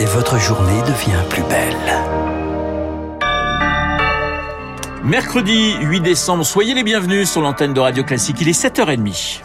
et votre journée devient plus belle. Mercredi 8 décembre, soyez les bienvenus sur l'antenne de Radio Classique. Il est 7h30.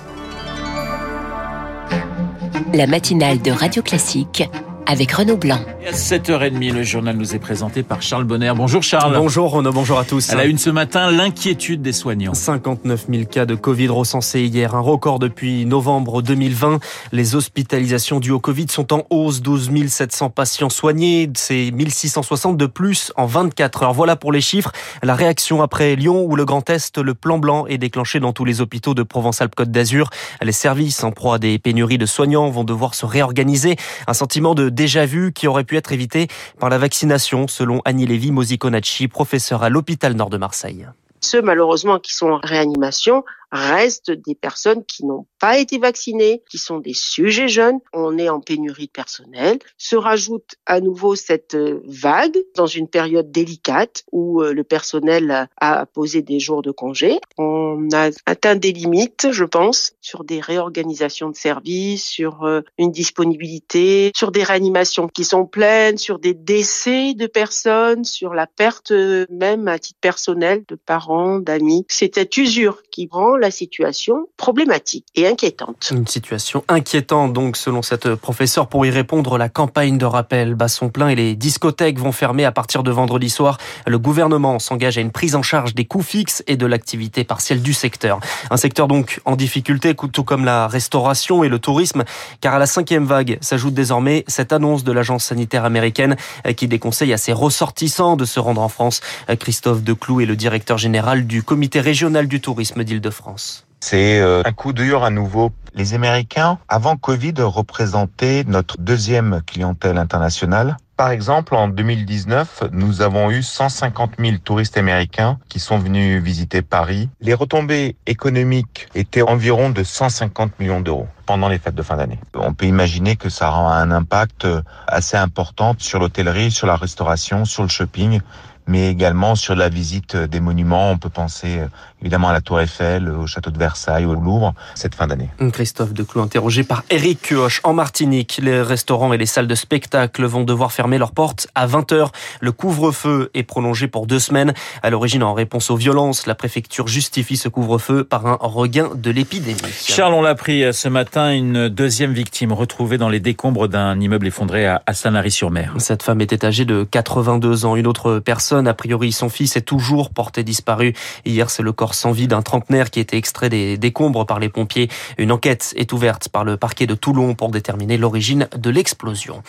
La matinale de Radio Classique avec Renaud Blanc. Et à 7h30, le journal nous est présenté par Charles Bonner. Bonjour Charles. Bonjour Renaud, bonjour à tous. À la une ce matin, l'inquiétude des soignants. 59 000 cas de Covid recensés hier, un record depuis novembre 2020. Les hospitalisations dues au Covid sont en hausse, 12 700 patients soignés, c'est 1660 de plus en 24 heures. Voilà pour les chiffres. La réaction après Lyon où le Grand Est, le plan blanc est déclenché dans tous les hôpitaux de Provence-Alpes-Côte d'Azur. Les services en proie à des pénuries de soignants vont devoir se réorganiser. Un sentiment de déjà vu qui aurait pu être évité par la vaccination, selon Annie Lévy Mosiconacci, professeure à l'hôpital Nord de Marseille. Ceux malheureusement qui sont en réanimation restent des personnes qui n'ont pas été vaccinés, qui sont des sujets jeunes. On est en pénurie de personnel. Se rajoute à nouveau cette euh, vague dans une période délicate où euh, le personnel a posé des jours de congé. On a atteint des limites, je pense, sur des réorganisations de services, sur euh, une disponibilité, sur des réanimations qui sont pleines, sur des décès de personnes, sur la perte même à titre personnel de parents, d'amis. C'est cette usure qui rend la situation problématique et inquiétante. Une situation inquiétante donc selon cette professeure. Pour y répondre, la campagne de rappel bat son plein et les discothèques vont fermer à partir de vendredi soir. Le gouvernement s'engage à une prise en charge des coûts fixes et de l'activité partielle du secteur. Un secteur donc en difficulté, tout comme la restauration et le tourisme, car à la cinquième vague s'ajoute désormais cette annonce de l'agence sanitaire américaine qui déconseille à ses ressortissants de se rendre en France. Christophe Declou est le directeur général du comité régional du tourisme d'Île-de-France. C'est euh, un coup dur à nouveau. Les Américains, avant Covid, représentaient notre deuxième clientèle internationale. Par exemple, en 2019, nous avons eu 150 000 touristes américains qui sont venus visiter Paris. Les retombées économiques étaient environ de 150 millions d'euros pendant les fêtes de fin d'année. On peut imaginer que ça aura un impact assez important sur l'hôtellerie, sur la restauration, sur le shopping mais également sur la visite des monuments. On peut penser euh, évidemment à la Tour Eiffel, au château de Versailles, au Louvre, cette fin d'année. Christophe Declou, interrogé par Eric Cuoche. En Martinique, les restaurants et les salles de spectacle vont devoir fermer leurs portes à 20h. Le couvre-feu est prolongé pour deux semaines. À l'origine, en réponse aux violences, la préfecture justifie ce couvre-feu par un regain de l'épidémie. Charles, on l'a pris euh, ce matin, une deuxième victime retrouvée dans les décombres d'un immeuble effondré à Sanary-sur-Mer. Cette femme était âgée de 82 ans. Une autre personne, a priori son fils, est toujours porté disparu. Hier, c'est le corps sans vie d'un trentenaire qui était extrait des décombres par les pompiers. Une enquête est ouverte par le parquet de Toulon pour déterminer l'origine de l'explosion.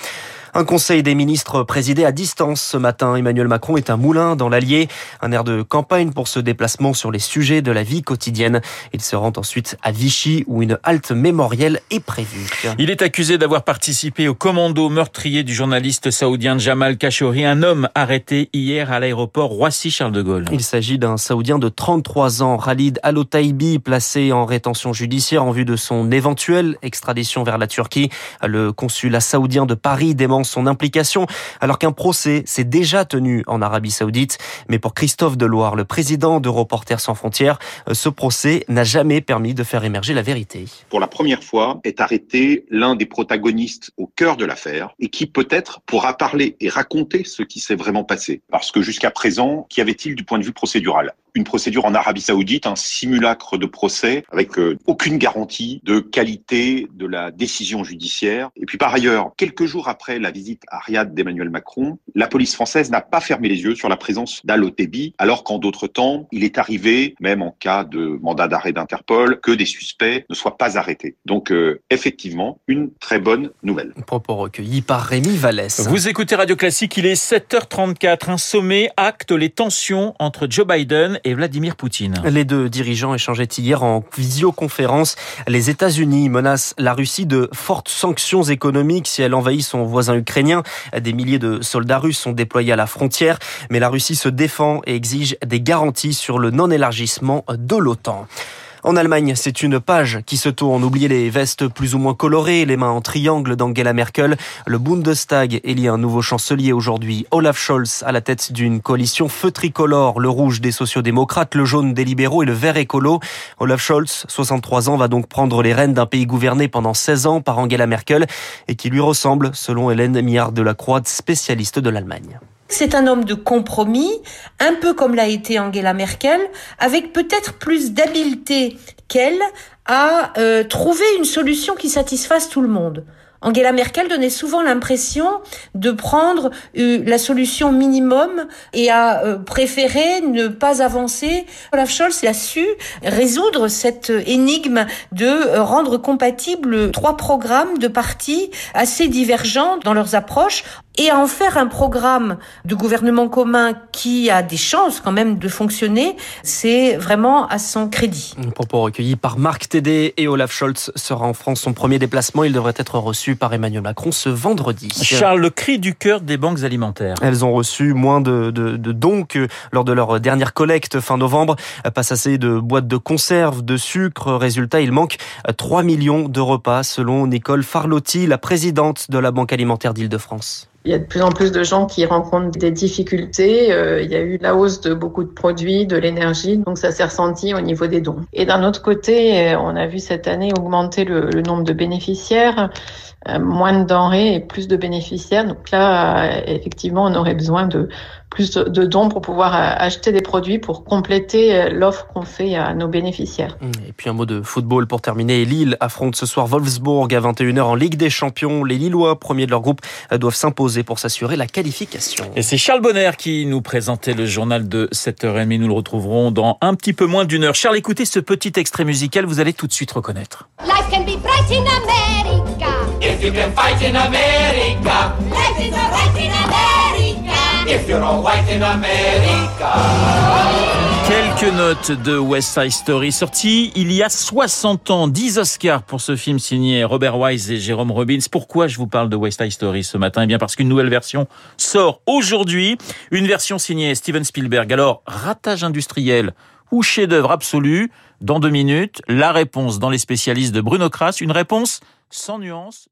Un conseil des ministres présidé à distance ce matin. Emmanuel Macron est un moulin dans l'Allier, un air de campagne pour ce déplacement sur les sujets de la vie quotidienne. Il se rend ensuite à Vichy où une halte mémorielle est prévue. Il est accusé d'avoir participé au commando meurtrier du journaliste saoudien Jamal Khashoggi, un homme arrêté hier à l'aéroport Roissy-Charles de Gaulle. Il s'agit d'un saoudien de 33 ans, Khalid al placé en rétention judiciaire en vue de son éventuelle extradition vers la Turquie. Le consulat saoudien de Paris dément son implication alors qu'un procès s'est déjà tenu en Arabie Saoudite. Mais pour Christophe Deloire, le président de Reporters sans frontières, euh, ce procès n'a jamais permis de faire émerger la vérité. Pour la première fois est arrêté l'un des protagonistes au cœur de l'affaire et qui peut-être pourra parler et raconter ce qui s'est vraiment passé. Parce que jusqu'à présent, qu'y avait-il du point de vue procédural? Une procédure en Arabie Saoudite, un simulacre de procès avec euh, aucune garantie de qualité de la décision judiciaire. Et puis par ailleurs, quelques jours après la visite à Riyad d'Emmanuel Macron, la police française n'a pas fermé les yeux sur la présence d'Al-Otebi, alors qu'en d'autres temps, il est arrivé, même en cas de mandat d'arrêt d'Interpol, que des suspects ne soient pas arrêtés. Donc euh, effectivement, une très bonne nouvelle. Propos recueillis par Rémi Vallès. Vous écoutez Radio Classique, il est 7h34. Un sommet acte les tensions entre Joe Biden et Vladimir Poutine. Les deux dirigeants échangeaient hier en visioconférence. Les États-Unis menacent la Russie de fortes sanctions économiques si elle envahit son voisin ukrainien. Des milliers de soldats russes sont déployés à la frontière, mais la Russie se défend et exige des garanties sur le non-élargissement de l'OTAN. En Allemagne, c'est une page qui se tourne. Oubliez les vestes plus ou moins colorées, les mains en triangle d'Angela Merkel. Le Bundestag élit un nouveau chancelier aujourd'hui. Olaf Scholz à la tête d'une coalition feu tricolore, le rouge des sociodémocrates, le jaune des libéraux et le vert écolo. Olaf Scholz, 63 ans, va donc prendre les rênes d'un pays gouverné pendant 16 ans par Angela Merkel et qui lui ressemble, selon Hélène Millard de la Croix, spécialiste de l'Allemagne. C'est un homme de compromis, un peu comme l'a été Angela Merkel, avec peut-être plus d'habileté qu'elle à euh, trouver une solution qui satisfasse tout le monde. Angela Merkel donnait souvent l'impression de prendre euh, la solution minimum et a euh, préféré ne pas avancer. Olaf Scholz a su résoudre cette énigme de euh, rendre compatibles trois programmes de partis assez divergents dans leurs approches et à en faire un programme de gouvernement commun qui a des chances quand même de fonctionner, c'est vraiment à son crédit. Propos recueillis par Marc Et Olaf Scholz sera en France son premier déplacement. Il devrait être reçu par Emmanuel Macron ce vendredi. Charles, le cri du cœur des banques alimentaires. Elles ont reçu moins de, de, de dons que lors de leur dernière collecte fin novembre. Pas assez de boîtes de conserve, de sucre. Résultat, il manque 3 millions de repas selon Nicole Farlotti, la présidente de la Banque alimentaire d'Île-de-France. Il y a de plus en plus de gens qui rencontrent des difficultés. Euh, il y a eu la hausse de beaucoup de produits, de l'énergie, donc ça s'est ressenti au niveau des dons. Et d'un autre côté, euh, on a vu cette année augmenter le, le nombre de bénéficiaires, euh, moins de denrées et plus de bénéficiaires. Donc là, effectivement, on aurait besoin de plus de dons pour pouvoir acheter des produits pour compléter l'offre qu'on fait à nos bénéficiaires. Et puis un mot de football pour terminer. Lille affronte ce soir Wolfsburg à 21h en Ligue des Champions. Les Lillois, premiers de leur groupe, doivent s'imposer pour s'assurer la qualification. Et c'est Charles Bonner qui nous présentait le journal de 7h30. Nous le retrouverons dans un petit peu moins d'une heure. Charles, écoutez ce petit extrait musical, vous allez tout de suite reconnaître. Life can be bright in America. If you can fight in America. Life is alright in America. Quelques notes de West Side Story sorti il y a 60 ans, 10 Oscars pour ce film signé Robert Wise et Jérôme Robbins. Pourquoi je vous parle de West Side Story ce matin? Eh bien parce qu'une nouvelle version sort aujourd'hui, une version signée Steven Spielberg. Alors, ratage industriel ou chef-d'œuvre absolu? Dans deux minutes, la réponse dans les spécialistes de Bruno Kras, une réponse sans nuance,